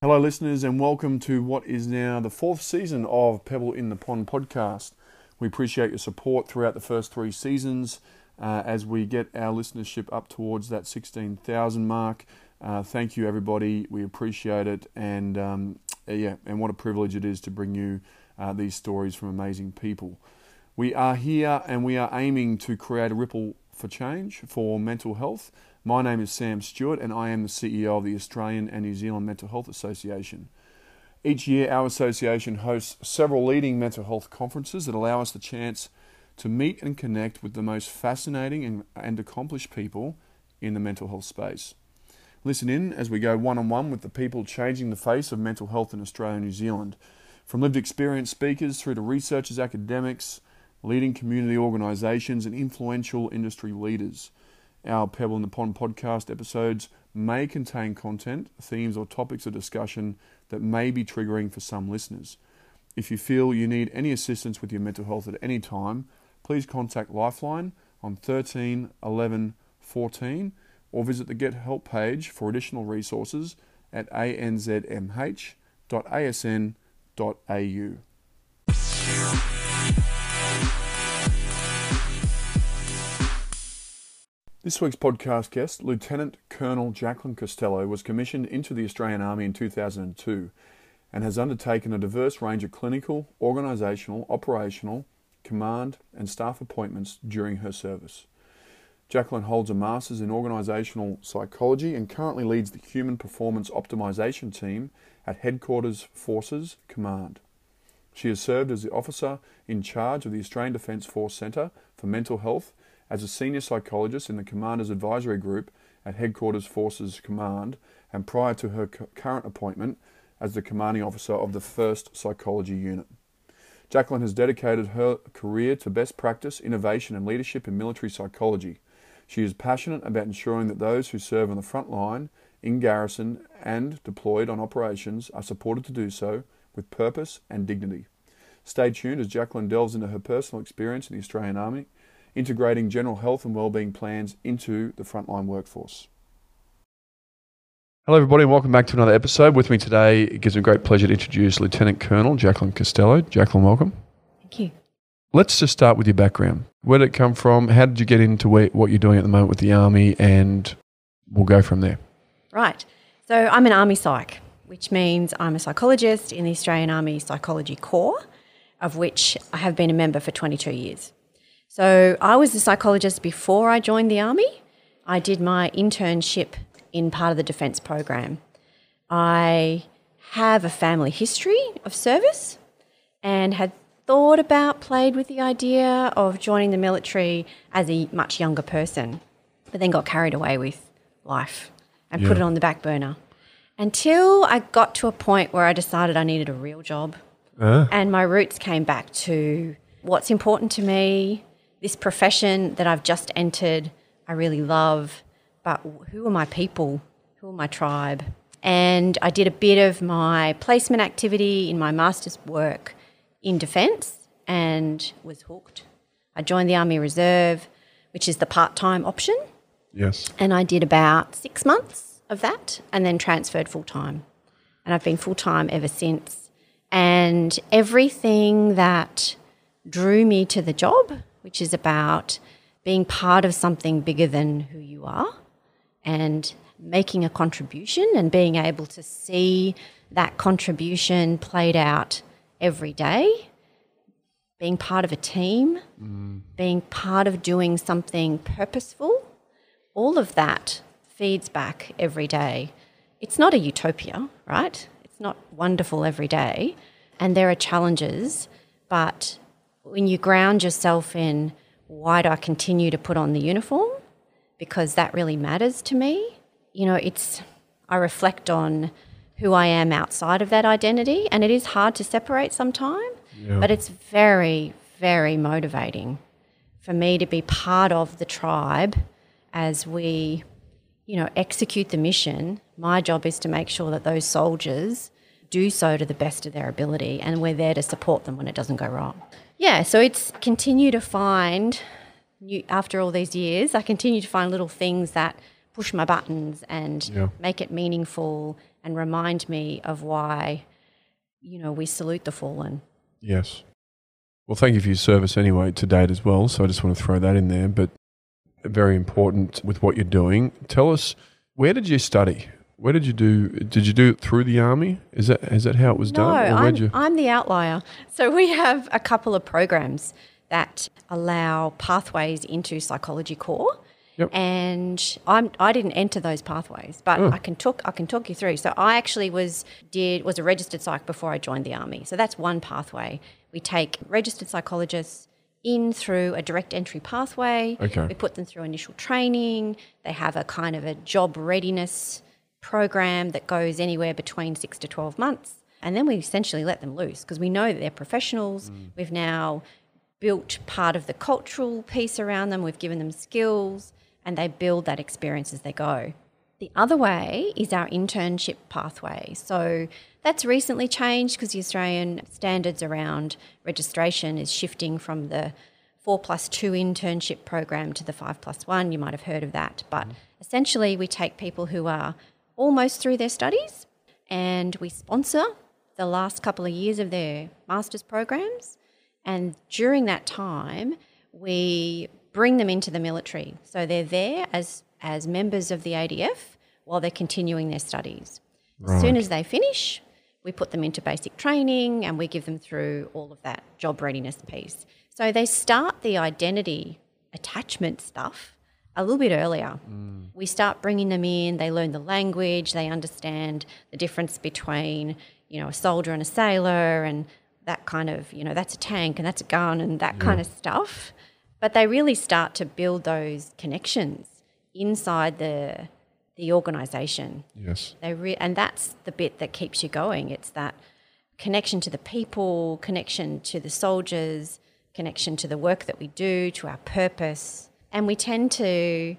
Hello, listeners, and welcome to what is now the fourth season of Pebble in the Pond podcast. We appreciate your support throughout the first three seasons uh, as we get our listenership up towards that 16,000 mark. Uh, thank you, everybody. We appreciate it, and um, yeah, and what a privilege it is to bring you uh, these stories from amazing people. We are here, and we are aiming to create a ripple for change for mental health. My name is Sam Stewart, and I am the CEO of the Australian and New Zealand Mental Health Association. Each year, our association hosts several leading mental health conferences that allow us the chance to meet and connect with the most fascinating and, and accomplished people in the mental health space. Listen in as we go one on one with the people changing the face of mental health in Australia and New Zealand, from lived experience speakers through to researchers, academics, leading community organisations, and influential industry leaders. Our Pebble in the Pond podcast episodes may contain content, themes, or topics of discussion that may be triggering for some listeners. If you feel you need any assistance with your mental health at any time, please contact Lifeline on 13 11 14 or visit the Get Help page for additional resources at anzmh.asn.au. This week's podcast guest, Lieutenant Colonel Jacqueline Costello, was commissioned into the Australian Army in 2002 and has undertaken a diverse range of clinical, organisational, operational, command, and staff appointments during her service. Jacqueline holds a Master's in Organisational Psychology and currently leads the Human Performance Optimisation Team at Headquarters Forces Command. She has served as the officer in charge of the Australian Defence Force Centre for Mental Health as a senior psychologist in the Commander's Advisory Group at Headquarters Forces Command, and prior to her current appointment as the commanding officer of the 1st Psychology Unit. Jacqueline has dedicated her career to best practice, innovation, and leadership in military psychology. She is passionate about ensuring that those who serve on the front line, in garrison, and deployed on operations are supported to do so with purpose and dignity. Stay tuned as Jacqueline delves into her personal experience in the Australian Army integrating general health and wellbeing plans into the frontline workforce. Hello, everybody, and welcome back to another episode. With me today, it gives me great pleasure to introduce Lieutenant Colonel Jacqueline Costello. Jacqueline, welcome. Thank you. Let's just start with your background. Where did it come from? How did you get into what you're doing at the moment with the Army? And we'll go from there. Right. So, I'm an Army psych, which means I'm a psychologist in the Australian Army Psychology Corps, of which I have been a member for 22 years. So I was a psychologist before I joined the Army. I did my internship in part of the defence program. I have a family history of service and had thought about, played with the idea of joining the military as a much younger person, but then got carried away with life and yeah. put it on the back burner until I got to a point where I decided I needed a real job. Uh. And my roots came back to what's important to me, this profession that I've just entered, I really love, but who are my people? Who are my tribe? And I did a bit of my placement activity in my master's work in defence and was hooked. I joined the Army Reserve, which is the part time option. Yes. And I did about six months of that and then transferred full time. And I've been full time ever since. And everything that drew me to the job which is about being part of something bigger than who you are and making a contribution and being able to see that contribution played out every day, being part of a team, mm. being part of doing something purposeful, all of that feeds back every day. It's not a utopia, right? It's not wonderful every day. And there are challenges, but when you ground yourself in why do I continue to put on the uniform? Because that really matters to me. You know, it's, I reflect on who I am outside of that identity, and it is hard to separate sometimes, yeah. but it's very, very motivating for me to be part of the tribe as we, you know, execute the mission. My job is to make sure that those soldiers do so to the best of their ability, and we're there to support them when it doesn't go wrong. Yeah, so it's continue to find new, after all these years, I continue to find little things that push my buttons and Yeah. make it meaningful and remind me of why, you know, we salute the fallen. Yes. Well, thank you for your service anyway to date as well. So I just want to throw that in there. But very important with what you're doing. Tell us, where did you study? Where did you do? Did you do it through the army? Is that is that how it was No, done? Where'd I'm, you? I'm the outlier. So we have a couple of programs that allow pathways into psychology corps. Yep. And I'm I didn't enter those pathways, but Oh. I can talk I can talk you through. So I actually was did was a registered psych before I joined the army. So that's one pathway. We take registered psychologists in through a direct entry pathway. Okay. We put them through initial training. They have a kind of a job readiness program that goes anywhere between six to 12 months. And then we essentially let them loose because we know that they're professionals. Mm. We've now built part of the cultural piece around them, we've given them skills, and they build that experience as they go. The other way is our internship pathway. So that's recently changed because the Australian standards around registration is shifting from the four plus two internship program to the five plus one. You might have heard of that. But mm. essentially, we take people who are almost through their studies and we sponsor the last couple of years of their master's programs. And during that time, we bring them into the military. So they're there as, as members of the ADF while they're continuing their studies. As soon as they finish, we put them into basic training and we give them through all of that job readiness piece. So they start the identity attachment stuff a little bit earlier. Mm. We start bringing them in, they learn the language, they understand the difference between, you know, a soldier and a sailor and that kind of, you know, that's a tank and that's a gun and that kind of stuff. But they really start to build those connections inside the the organization. yes. They re- and that's the bit that keeps you going. It's that connection to the people, connection to the soldiers, connection to the work that we do, to our purpose. And we tend to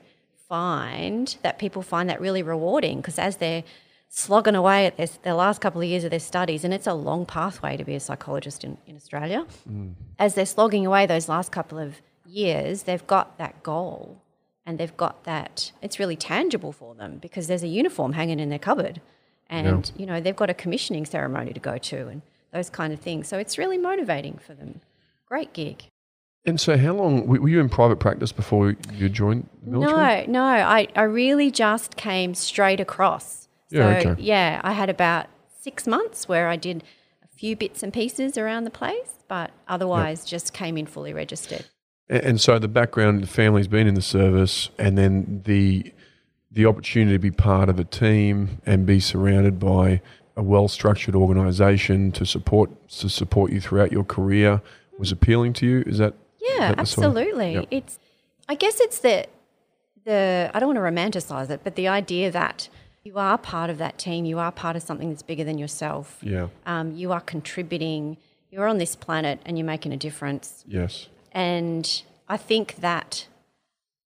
find that people find that really rewarding because as they're slogging away at their, their last couple of years of their studies, and it's a long pathway to be a psychologist in, in Australia, mm. as they're slogging away those last couple of years, they've got that goal and they've got that it's really tangible for them because there's a uniform hanging in their cupboard and you know they've got a commissioning ceremony to go to and those kind of things. So it's really motivating for them. Great gig And so, how long were you in private practice before you joined the military? no no I, I really just came straight across Yeah, okay. yeah i had about six months where i did a few bits and pieces around the place but otherwise just came in fully registered A- And so the background, the family's been in the service, and then the the opportunity to be part of a team and be surrounded by a well structured organisation to support to support you throughout your career was appealing to you. Is that Yeah, that the sort of- absolutely. Yep. It's, I guess it's the, the I don't want to romanticize it, but the idea that you are part of that team, you are part of something that's bigger than yourself. yeah Um, you are contributing. You're on this planet, and you're making a difference. yes And I think that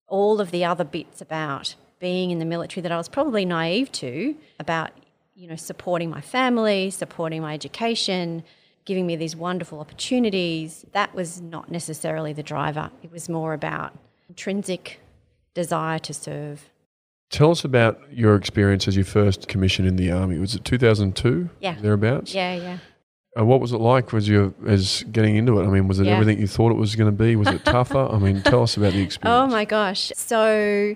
all of the other bits about being in the military that I was probably naive to about, you know, supporting my family, supporting my education, giving me these wonderful opportunities, that was not necessarily the driver. It was more about intrinsic desire to serve. Tell us about your experience as your first commissioned in the army. Was it 2002? Yeah. Thereabouts? Yeah, yeah. And what was it like was you as getting into it? I mean, was it Yeah. everything you thought it was going to be? Was it tougher? I mean, tell us about the experience. Oh my gosh. So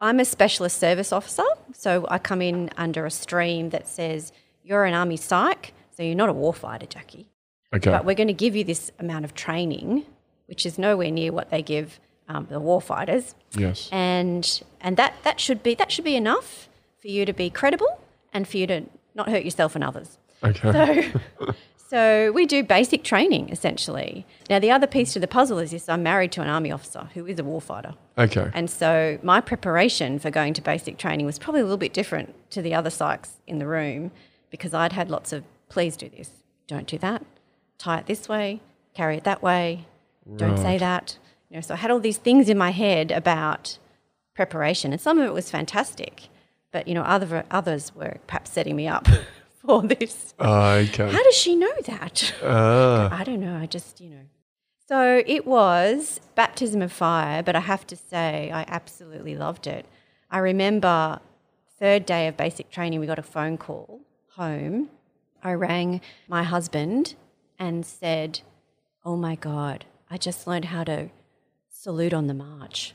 I'm a specialist service officer. So I come in under a stream that says you're an army psych, so you're not a warfighter, Jackie. Okay. But we're going to give you this amount of training, which is nowhere near what they give um, the warfighters, yes. and and that that should be that should be enough for you to be credible and for you to not hurt yourself and others. Okay. So, so we do basic training essentially. Now the other piece to the puzzle is this: I'm married to an army officer who is a warfighter. okay. And so my preparation for going to basic training was probably a little bit different to the other psychs in the room because I'd had lots of please do this, don't do that, tie it this way, carry it that way, don't say that. You know, so I had all these things in my head about preparation, and some of it was fantastic, but you know, other others were perhaps setting me up for this. okay. How does she know that? Ah, I don't know. I just, you know. So it was baptism of fire, but I have to say I absolutely loved it. I remember third day of basic training, we got a phone call home. I rang my husband and said, "Oh my god, I just learned how to salute on the march."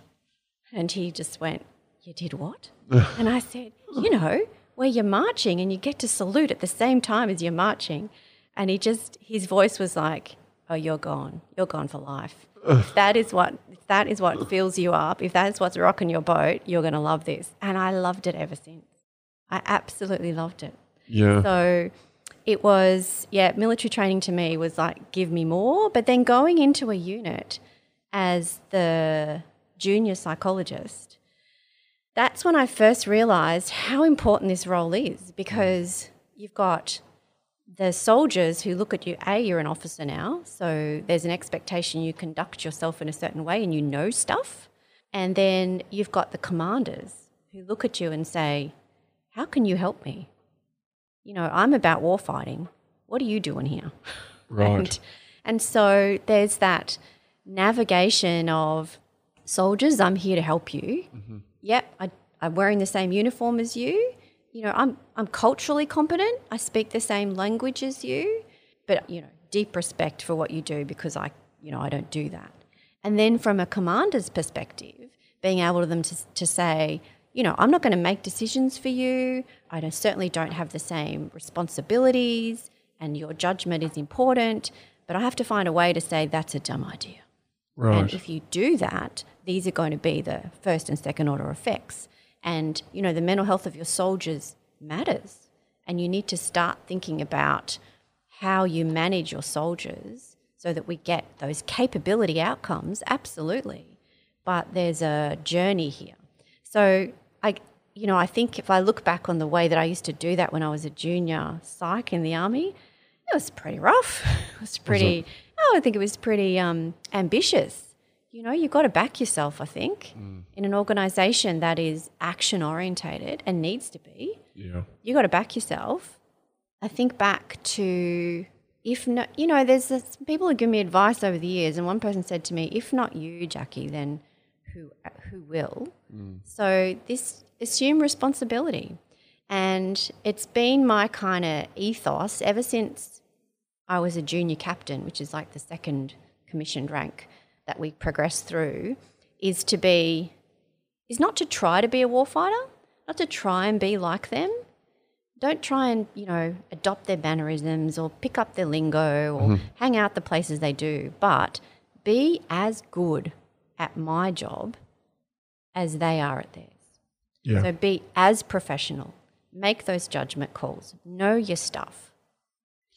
And he just went, "You did what?" and I said, "You know, where you're marching and you get to salute at the same time as you're marching." And he just his voice was like, "Oh, you're gone. You're gone for life." if that is what if that is what fills you up, if that is what's rocking your boat, you're going to love this. And I loved it ever since. I absolutely loved it. Yeah. So it was, yeah, military training to me was like, give me more. But then going into a unit as the junior psychologist, that's when I first realized how important this role is because you've got the soldiers who look at you, A, you're an officer now, so there's an expectation you conduct yourself in a certain way and you know stuff. And then you've got the commanders who look at you and say, How can you help me? You know, I'm about war fighting. What are you doing here? Right. And, and so there's that navigation of soldiers, I'm here to help you. Mm-hmm. Yep, I, I'm wearing the same uniform as you. You know, I'm, I'm culturally competent. I speak the same language as you, but, you know, deep respect for what you do because I, you know, I don't do that. And then from a commander's perspective, being able to them to, to say, you know, I'm not going to make decisions for you. I don't, certainly don't have the same responsibilities, and your judgment is important. But I have to find a way to say that's a dumb idea. Right. And if you do that, these are going to be the first and second order effects. And, you know, the mental health of your soldiers matters. And you need to start thinking about how you manage your soldiers so that we get those capability outcomes, absolutely. But there's a journey here. So you know, I think if I look back on the way that I used to do that when I was a junior psych in the army, it was pretty rough. It was pretty oh, I think it was pretty um, ambitious. You know, you've got to back yourself, I think, in an organization that is action orientated and needs to be. Yeah. You got to back yourself. I think back to if not, you know, there's this, people who give me advice over the years, and one person said to me, "If not you, Jackie, then who who will?" Mm. So this assume responsibility, and it's been my kind of ethos ever since I was a junior captain, which is like the second commissioned rank that we progress through, is to be is not to try to be a warfighter, not to try and be like them. Don't try and, you know, adopt their mannerisms or pick up their lingo or mm-hmm. hang out the places they do, but be as good at my job as they are at theirs. Yeah. So be as professional. Make those judgment calls. Know your stuff.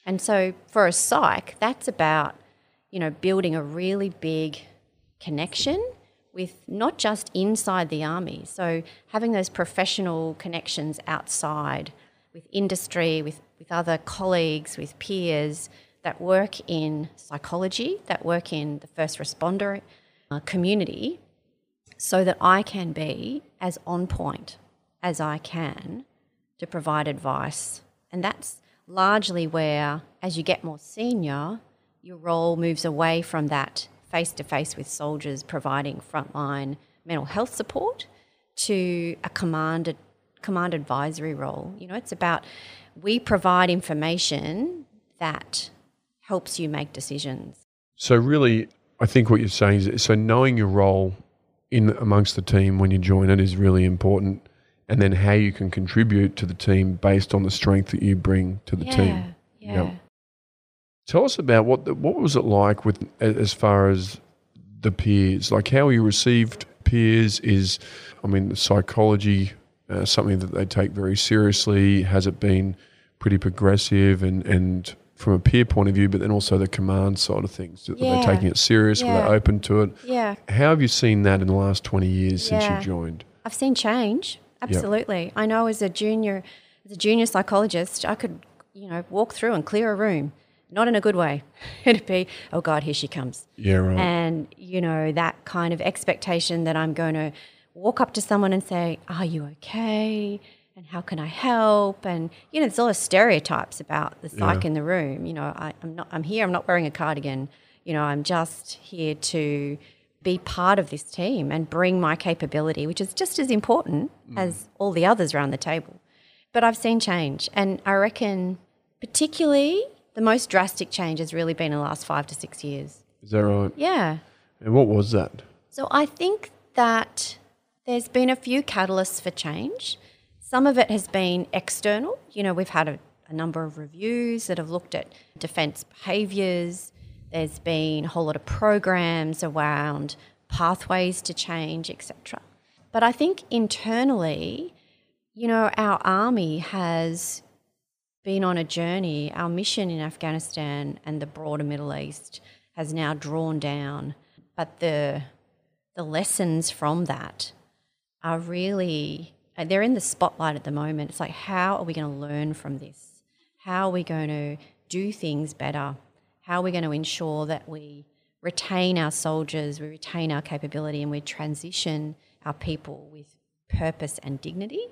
And so for a psych, that's about, you know, building a really big connection with not just inside the army. So having those professional connections outside with industry, with, with other colleagues, with peers that work in psychology, that work in the first responder uh, community, so that I can be as on point as I can to provide advice. And that's largely where, as you get more senior, your role moves away from that face to face with soldiers providing frontline mental health support to a command, command advisory role. You know, it's about we provide information that helps you make decisions. So really, I think what you're saying is so knowing your role in amongst the team when you join it is really important, and then how you can contribute to the team based on the strength that you bring to the yeah, team. yeah. Yep. Tell us about what the, what was it like with as far as the peers, like how you received peers. Is I mean, the psychology uh, something that they take very seriously? Has it been pretty progressive and and from a peer point of view, but then also the command side of things? Are Yeah. they taking it serious? Were Yeah. they open to it? Yeah. How have you seen that in the last twenty years since you joined? I've seen change. Absolutely. I know as a junior as a junior psychologist, I could, you know, walk through and clear a room. Not in a good way. It'd be, oh God, here she comes. Yeah, right. And, you know, that kind of expectation that I'm going to walk up to someone and say, Are you okay? And how can I help? And, you know, there's all the stereotypes about the psych Yeah. in the room. You know, I, I'm not I'm here, I'm not wearing a cardigan. You know, I'm just here to be part of this team and bring my capability, which is just as important mm. as all the others around the table. But I've seen change, and I reckon, particularly, the most drastic change has really been in the last five to six years. Is that right? Yeah. And what was that? So I think that there's been a few catalysts for change. Some of it has been external. You know, we've had a, a number of reviews that have looked at defence behaviours. There's been a whole lot of programs around pathways to change, etc. But I think internally, you know, our army has been on a journey. Our mission in Afghanistan and the broader Middle East has now drawn down, but the the lessons from that are really they're in the spotlight at the moment. It's like how are we going to learn from this? How are we going to do things better? How are we going to ensure that we retain our soldiers, we retain our capability, and we transition our people with purpose and dignity?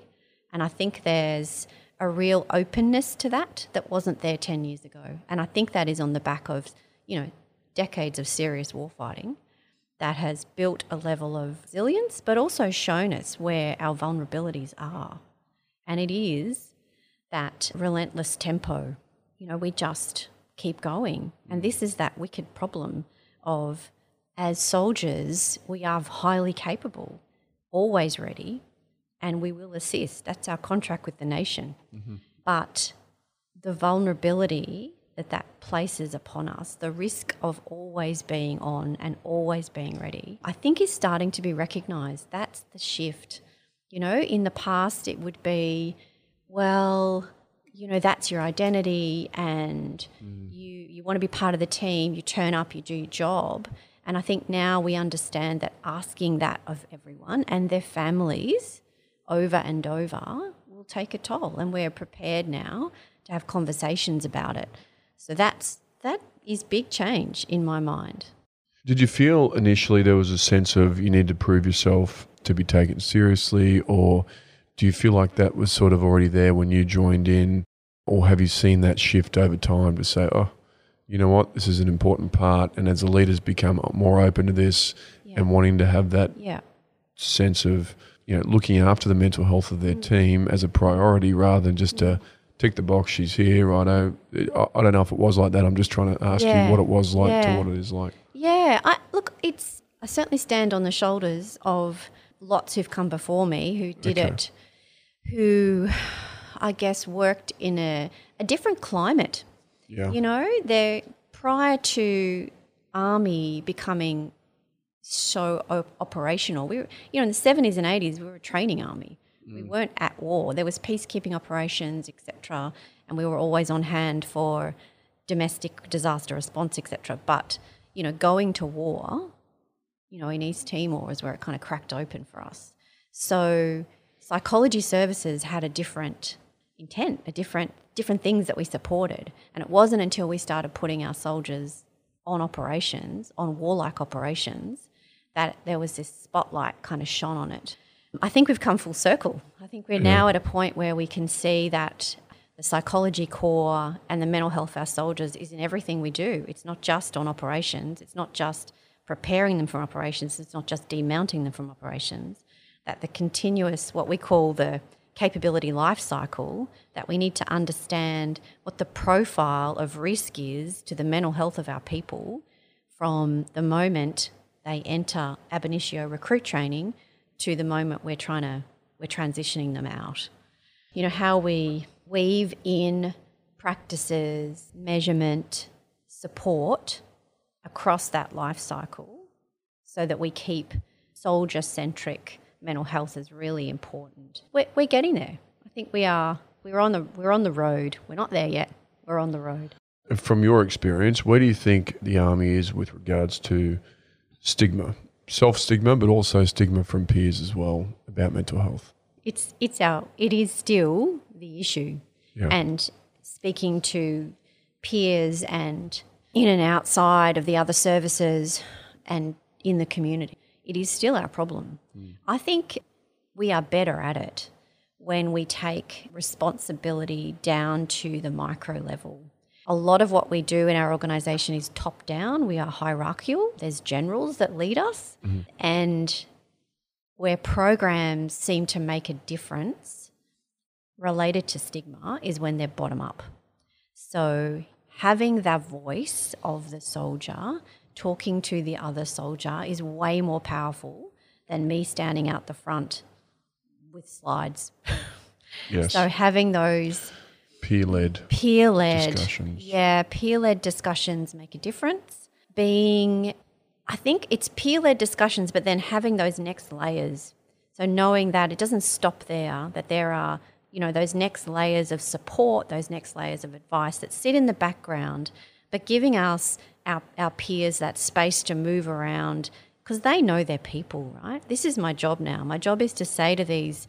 And I think there's a real openness to that that wasn't there 10 years ago. And I think that is on the back of, you know, decades of serious war warfighting that has built a level of resilience, but also shown us where our vulnerabilities are. And it is that relentless tempo. You know, we just keep going. And this is that wicked problem of as soldiers, we are highly capable, always ready, and we will assist. That's our contract with the nation. Mm-hmm. But the vulnerability that that places upon us, the risk of always being on and always being ready, I think is starting to be recognised. That's the shift. You know, in the past, it would be, well, you know, that's your identity and mm. you, you want to be part of the team, you turn up, you do your job. And I think now we understand that asking that of everyone and their families over and over will take a toll. And we're prepared now to have conversations about it. So that's that is big change in my mind. Did you feel initially there was a sense of you need to prove yourself to be taken seriously, or do you feel like that was sort of already there when you joined in, or have you seen that shift over time to say, oh, you know what, this is an important part, and as the leaders become more open to this yeah. and wanting to have that yeah. sense of you know looking after the mental health of their mm. team as a priority rather than just mm. a tick the box, she's here. I know. I don't know if it was like that. I'm just trying to ask yeah. you what it was like yeah. to what it is like. Yeah, I, look, it's. I certainly stand on the shoulders of lots who've come before me who did okay. it, who I guess worked in a, a different climate. Yeah. You know, they prior to army becoming so op- operational. We were, you know, in the 70s and 80s, we were a training army. We mm. weren't at war. There was peacekeeping operations, etc., and we were always on hand for domestic disaster response, etc. But you know, going to war, you know, in East Timor is where it kind of cracked open for us. So psychology services had a different intent, a different different things that we supported, and it wasn't until we started putting our soldiers on operations, on warlike operations, that there was this spotlight kind of shone on it. I think we've come full circle. I think we're now at a point where we can see that the psychology corps and the mental health of our soldiers is in everything we do. It's not just on operations, it's not just preparing them for operations, it's not just demounting them from operations. That the continuous, what we call the capability life cycle, that we need to understand what the profile of risk is to the mental health of our people from the moment they enter ab initio recruit training to the moment we're trying to we're transitioning them out. You know how we weave in practices, measurement, support across that life cycle so that we keep soldier centric mental health is really important. We're, we're getting there. I think we are we're on the we're on the road. We're not there yet. We're on the road. From your experience, where do you think the army is with regards to stigma self stigma, but also stigma from peers as well about mental health. It's it's our it is still the issue, yeah. and speaking to peers and in and outside of the other services and in the community, it is still our problem. Mm. I think we are better at it when we take responsibility down to the micro level. A lot of what we do in our organization is top down. We are hierarchical. There's generals that lead us. Mm-hmm. And where programs seem to make a difference related to stigma is when they're bottom up. So having that voice of the soldier talking to the other soldier is way more powerful than me standing out the front with slides. Yes. So having those Peer led. peer led Discussions. Yeah, peer led discussions make a difference. Being I think it's peer led discussions, but then having those next layers. So knowing that it doesn't stop there, that there are, you know, those next layers of support, those next layers of advice that sit in the background, but giving us our, our peers that space to move around because they know their people, right? This is my job now. My job is to say to these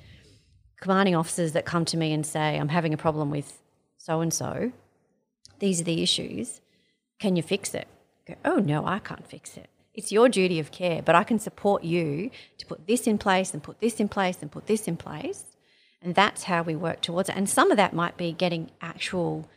commanding officers that come to me and say, I'm having a problem with so and so, these are the issues. Can you fix it? Go, oh, no, I can't fix it. It's your duty of care, but I can support you to put this in place and put this in place and put this in place. And that's how we work towards it. And some of that might be getting actual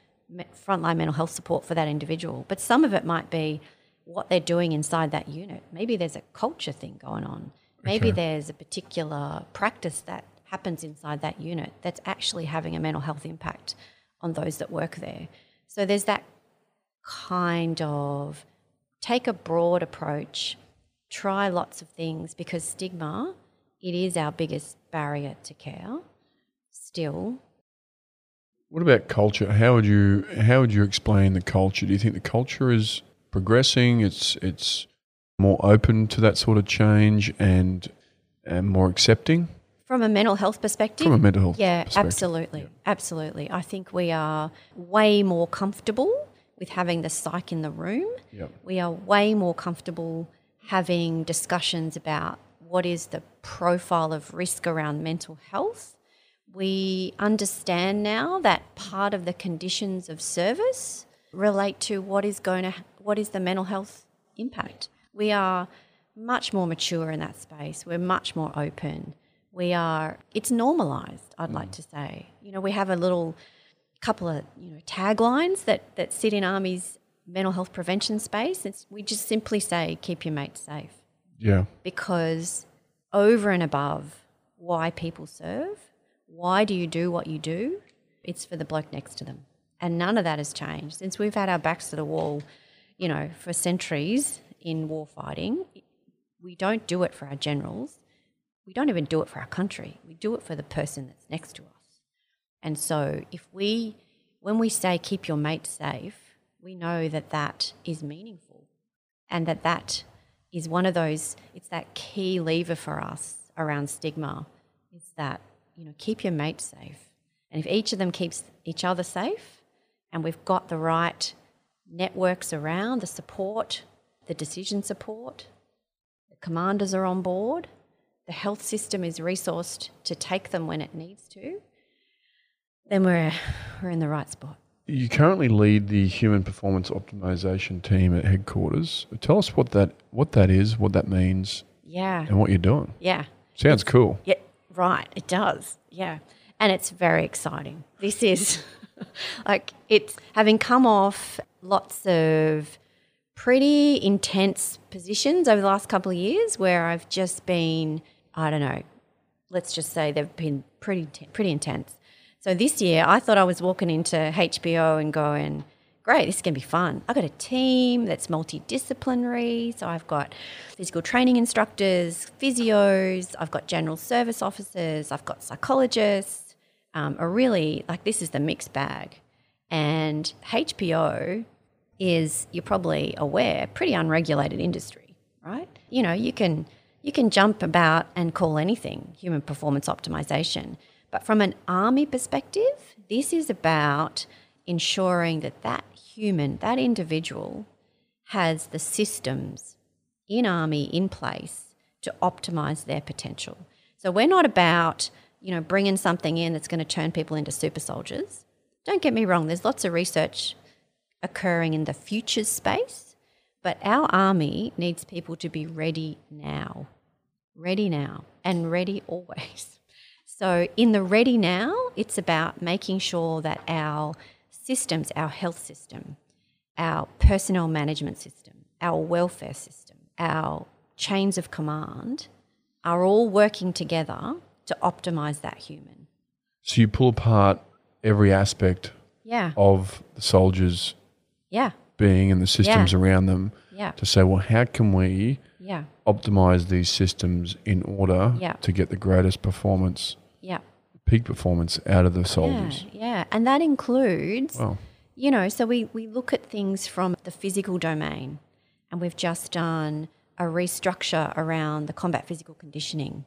frontline mental health support for that individual, but some of it might be what they're doing inside that unit. Maybe there's a culture thing going on. Maybe there's a particular practice that happens inside that unit that's actually having a mental health impact on those that work there. So there's that kind of take a broad approach, try lots of things because stigma, it is our biggest barrier to care still. What about culture? How would you how would you explain the culture? Do you think the culture is progressing? It's it's more open to that sort of change and and more accepting From a mental health perspective, from a mental health Yeah, absolutely. Absolutely. I think we are way more comfortable with having the psych in the room. We are way more comfortable having discussions about what is the profile of risk around mental health. We understand now that part of the conditions of service relate to what is going to what is the mental health impact. We are much more mature in that space. We're much more open. We are it's normalized, I'd like mm. to say. You know, we have a little couple of, you know, taglines that that sit in army's mental health prevention space. It's, we just simply say keep your mates safe Yeah. because over and above why people serve, why do you do what you do? It's for the bloke next to them. And none of that has changed. Since we've had our backs to the wall, you know, for centuries in war fighting, we don't do it for our generals. We don't even do it for our country. We do it for the person that's next to us. And so if we, when we say keep your mate safe, we know that that is meaningful and that that is one of those it's that key lever for us around stigma is that you know keep your mate safe and if each of them keeps each other safe and we've got the right networks around the support the decision support the commanders are on board the health system is resourced to take them when it needs to then we're we're in the right spot You currently lead the human performance optimization team at headquarters. Tell us what that what that is, what that means, yeah and what you're doing. yeah Sounds cool. Yeah, right. It does. Yeah. And it's very exciting. This is like it's having come off lots of pretty intense positions over the last couple of years where I've just been, I don't know, let's just say they've been pretty pretty intense. So this year I thought I was walking into HPO and going, great, this is going to be fun. I've got a team that's multidisciplinary. So I've got physical training instructors, physios, I've got general service officers, I've got psychologists, um, are really like this is the mixed bag. And HPO is, you're probably aware, pretty unregulated industry, right? You know, you can you can jump about and call anything human performance optimization. But from an army perspective, this is about ensuring that that human, that individual, has the systems in army in place to optimize their potential. So we're not about, you know, bringing something in that's going to turn people into super soldiers. Don't get me wrong, there's lots of research occurring in the futures space, but our army needs people to be ready now. Ready now and ready always. So, in the ready now, it's about making sure that our systems, our health system, our personnel management system, our welfare system, our chains of command are all working together to optimize that human. So you pull apart every aspect Yeah. of the soldiers' Yeah. Being and the systems Yeah. around them Yeah. to say, well, how can we Yeah. optimize these systems in order Yeah. to get the greatest performance, Yeah. peak performance out of the Yeah. soldiers? Yeah. And that includes Wow. you know, so we, we look at things from the physical domain, and we've just done a restructure around the combat physical conditioning,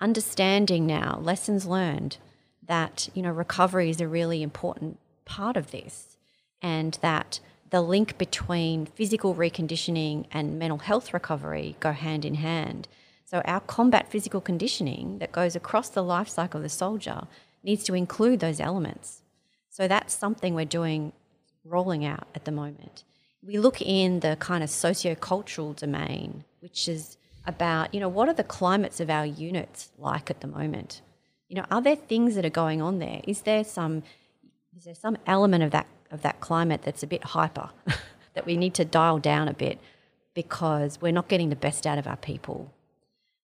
understanding now, lessons learned that, you know, recovery is a really important part of this, and that the link between physical reconditioning and mental health recovery go hand in hand. So, our combat physical conditioning that goes across the life cycle of the soldier needs to include those elements. So, that's something we're doing rolling out at the moment. We look in the kind of socio-cultural domain, which is about, you know, what are the climates of our units like at the moment? You know, are there things that are going on there? Is there some is there some element of that of that climate that's a bit hyper that we need to dial down a bit because we're not getting the best out of our people?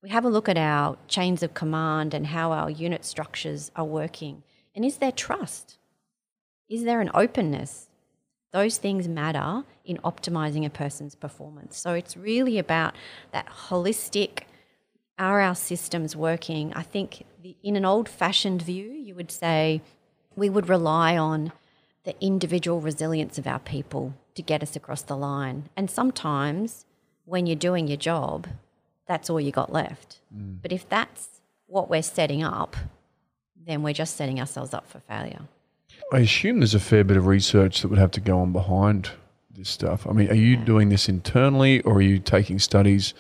We have a look at our chains of command and how our unit structures are working. And is there trust? Is there an openness? Those things matter in optimizing a person's performance. So it's really about that holistic are our systems working? I think the, in an old fashioned view, you would say we would rely on the individual resilience of our people to get us across the line. And sometimes when you're doing your job, that's all you got left. Mm. But if that's what we're setting up, then we're just setting ourselves up for failure. I assume there's a fair bit of research that would have to go on behind this stuff. I mean, are you doing this internally or are you taking studies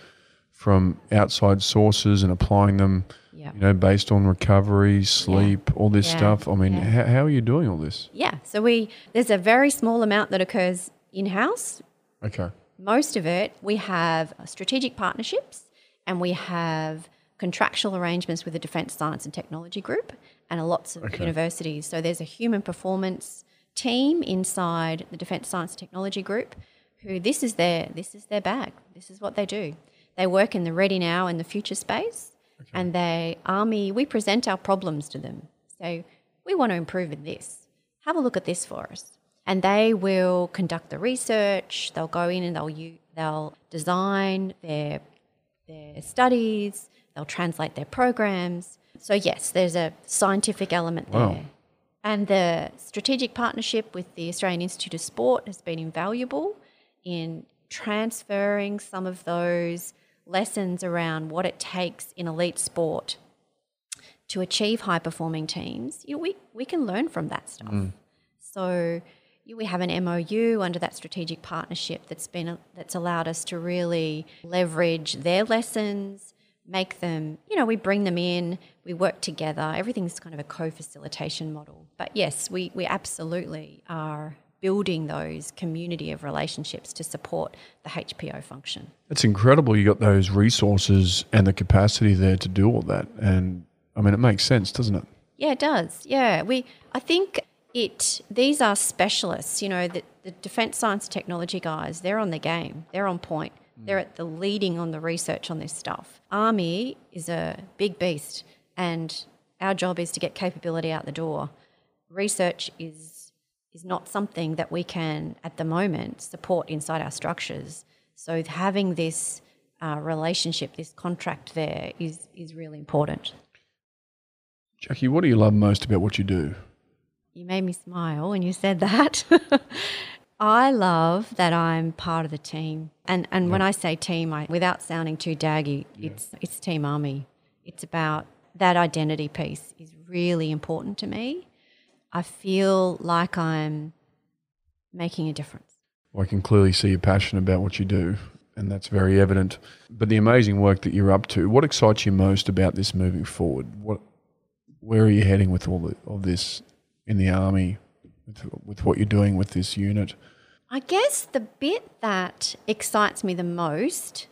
from outside sources and applying them, Yeah. you know, based on recovery, sleep, all this Yeah. stuff? I mean, Yeah. how, how are you doing all this? Yeah. So we there's a very small amount that occurs in house. Okay. Most of it we have strategic partnerships and we have contractual arrangements with the Defence Science and Technology Group and lots of Okay. universities. So there's a human performance team inside the Defence Science and Technology Group who this is their this is their bag. This is what they do. They work in the ready now and the future space and they army we present our problems to them. So we want to improve in this. Have a look at this for us. And they will conduct the research, they'll go in and they'll u- they'll design their their studies, they'll translate their programs. So, yes, there's a scientific element Wow. there. And the strategic partnership with the Australian Institute of Sport has been invaluable in transferring some of those lessons around what it takes in elite sport to achieve high performing teams. You know, we, we can learn from that stuff. Mm. So you- we have an MOU under that strategic partnership that's been that's allowed us to really leverage their lessons, make them, you know, we bring them in, we work together. Everything's kind of a co-facilitation model. But yes, we we absolutely are building those community of relationships to support the HPO function. It's incredible you got those resources and the capacity there to do all that. And I mean, it makes sense, doesn't it? Yeah, it does. Yeah, we. I think it. These are specialists. You know, the, the defence science and technology guys. They're on the game. They're on point. They're at the leading on the research on this stuff. Army is a big beast, and our job is to get capability out the door. Research is is not something that we can at the moment support inside our structures. So having this uh, relationship, this contract there, is is really important. Jackie, what do you love most about what you do? You made me smile when you said that. I love that I'm part of the team. And and when I say team, I without sounding too daggy, it's it's team army. It's about that identity piece is really important to me. I feel like I'm making a difference. Well, I can clearly see you're passionate about what you do, and that's very evident. But the amazing work that you're up to, what excites you most about this moving forward? What, where are you heading with all the, of this in the army, with, with what you're doing with this unit? I guess the bit that excites me the most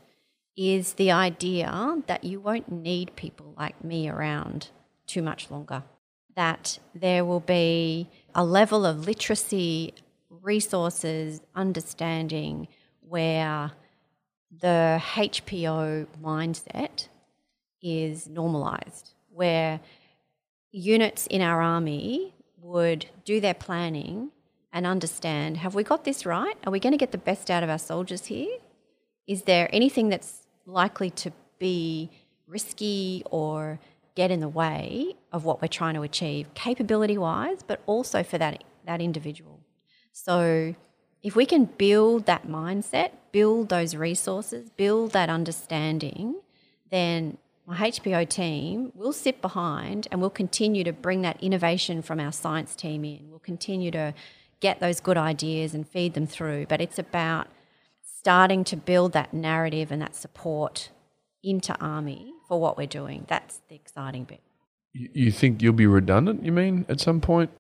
is the idea that you won't need people like me around too much longer. That there will be a level of literacy, resources, understanding where the HPO mindset is normalized, where units in our army would do their planning and understand have we got this right? Are we going to get the best out of our soldiers here? Is there anything that's likely to be risky or get in the way of what we're trying to achieve, capability wise, but also for that, that individual? So, if we can build that mindset, build those resources, build that understanding, then my HPO team will sit behind and we'll continue to bring that innovation from our science team in. We'll continue to get those good ideas and feed them through. But it's about starting to build that narrative and that support into Army for what we're doing. That's the exciting bit. You, you think you'll be redundant, you mean, at some point?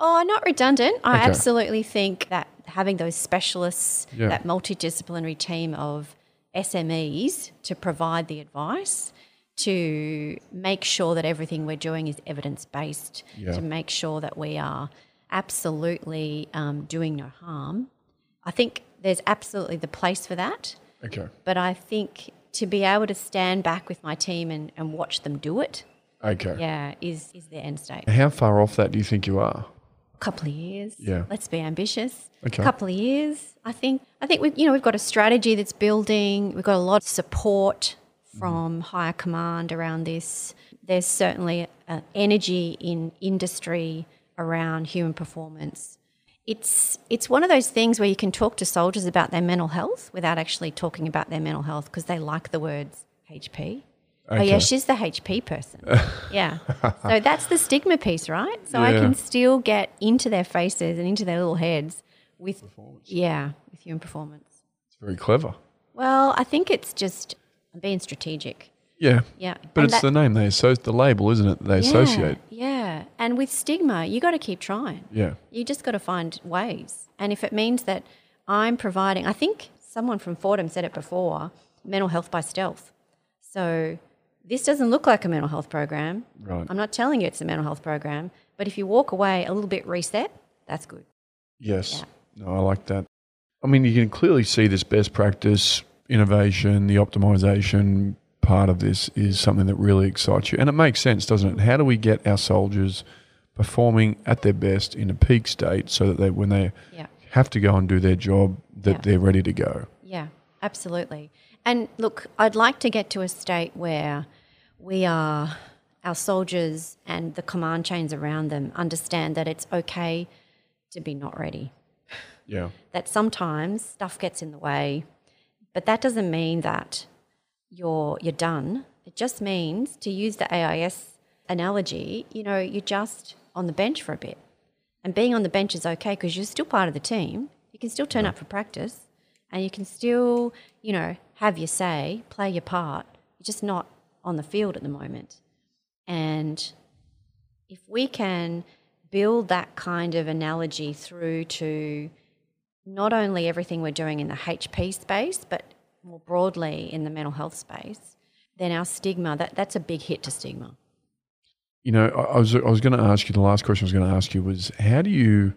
Oh, not redundant. I Okay. absolutely think that having those specialists, Yeah. that multidisciplinary team of SMEs to provide the advice, to make sure that everything we're doing is evidence based, Yeah. to make sure that we are absolutely um, doing no harm. I think there's absolutely the place for that. Okay. But I think to be able to stand back with my team and, and watch them do it, Okay. yeah, is, is the end state. How far off that do you think you are? A couple of years. Yeah. Let's be ambitious. Okay. A couple of years. I think I think we you know we've got a strategy that's building. We've got a lot of support from higher command around this. There's certainly uh, energy in industry around human performance. It's it's one of those things where you can talk to soldiers about their mental health without actually talking about their mental health because they like the words HP. Oh yeah, she's the HP person. yeah. So that's the stigma piece, right? So I can still get into their faces and into their little heads with yeah, with human performance. It's very clever. Well, I think it's just being strategic. Yeah. Yeah. But And it's that- the name they associate, the label, isn't it? They yeah, associate. Yeah. And with stigma, you got to keep trying. Yeah. You just got to find ways. And if it means that I'm providing, I think someone from Fordham said it before mental health by stealth. So this doesn't look like a mental health program. Right. I'm not telling you it's a mental health program, but if you walk away a little bit reset, that's good. Yes. No, I like that. I mean, you can clearly see this best practice, innovation, the optimization part of this is something that really excites you. And it makes sense, doesn't it? How do we get our soldiers performing at their best in a peak state so that they, when they Yeah. have to go and do their job, that Yeah. they're ready to go? Yeah, absolutely. And look, I'd like to get to a state where we are, our soldiers and the command chains around them understand that it's okay to be not ready. Yeah. That sometimes stuff gets in the way, but that doesn't mean that you're you're done. It just means to use the AIS analogy, you know, you're just on the bench for a bit. And being on the bench is okay because you're still part of the team. You can still turn up for practice and you can still, you know, have your say, play your part. You're just not on the field at the moment. And if we can build that kind of analogy through to not only everything we're doing in the HP space, but more broadly in the mental health space, then our stigma, that, that's a big hit to stigma. You know, I I was I was going to ask you. The last question I was going to ask you was, how do you,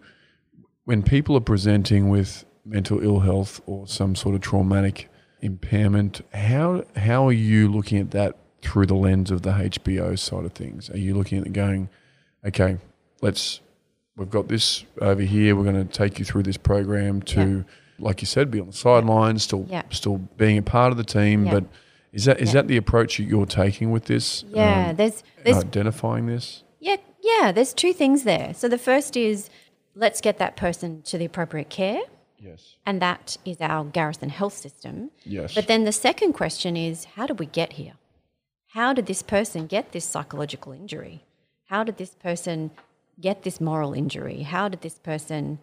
when people are presenting with mental ill health or some sort of traumatic impairment, how how are you looking at that through the lens of the HPO side of things? Are you looking at it going, okay, let's we've got this over here. We're going to take you through this program to, like you said, be on the sidelines, still Yeah. still being a part of the team, Yeah. but. Is that is Yeah. that the approach that you're taking with this? Yeah, um, there's there's identifying this? Yeah, yeah, there's two things there. So the first is let's get that person to the appropriate care, Yes. and that is our garrison health system. Yes. But then the second question is how did we get here? How did this person get this psychological injury? How did this person get this moral injury? How did this person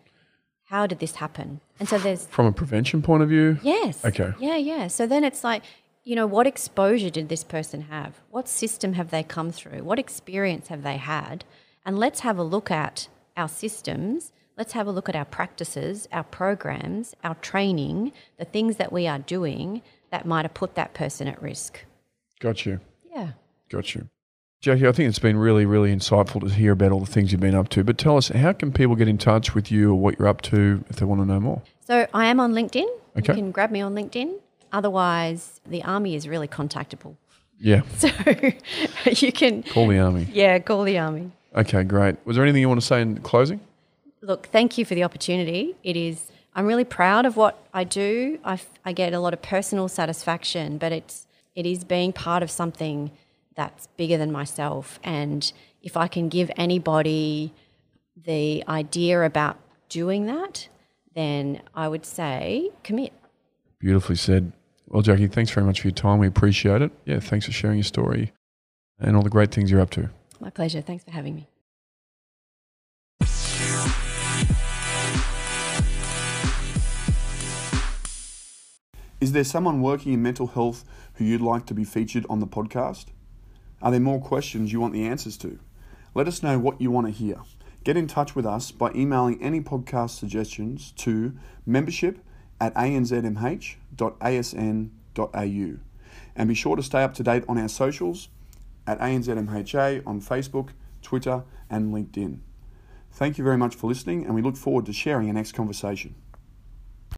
how did this happen? And so there's From a prevention point of view? Yes. Okay. Yeah, yeah. So then it's like, you know, what exposure did this person have? What system have they come through? What experience have they had? And let's have a look at our systems. Let's have a look at our practices, our programs, our training, the things that we are doing that might have put that person at risk. Got you. Yeah. Got you. Jackie, I think it's been really, really insightful to hear about all the things you've been up to. But tell us, how can people get in touch with you or what you're up to if they want to know more? So I am on LinkedIn. Okay. You can grab me on LinkedIn. Otherwise, the army is really contactable. Yeah, So you can, call the army. yeah, call the army. Okay, great. Was there anything you want to say in closing? Look, thank you for the opportunity. It is, I'm really proud of what I do. I, I get a lot of personal satisfaction, but it's, it is being part of something that's bigger than myself. And if I can give anybody the idea about doing that, then I would say commit. Beautifully said. Well, Jackie, thanks very much for your time. We appreciate it. Yeah, thanks for sharing your story and all the great things you're up to. My pleasure. Thanks for having me. Is there someone working in mental health who you'd like to be featured on the podcast? Are there more questions you want the answers to? Let us know what you want to hear. Get in touch with us by emailing any podcast suggestions to membership at anzmh.asn.au. And be sure to stay up to date on our socials at ANZMHA on Facebook, Twitter, and LinkedIn. Thank you very much for listening, and we look forward to sharing our next conversation.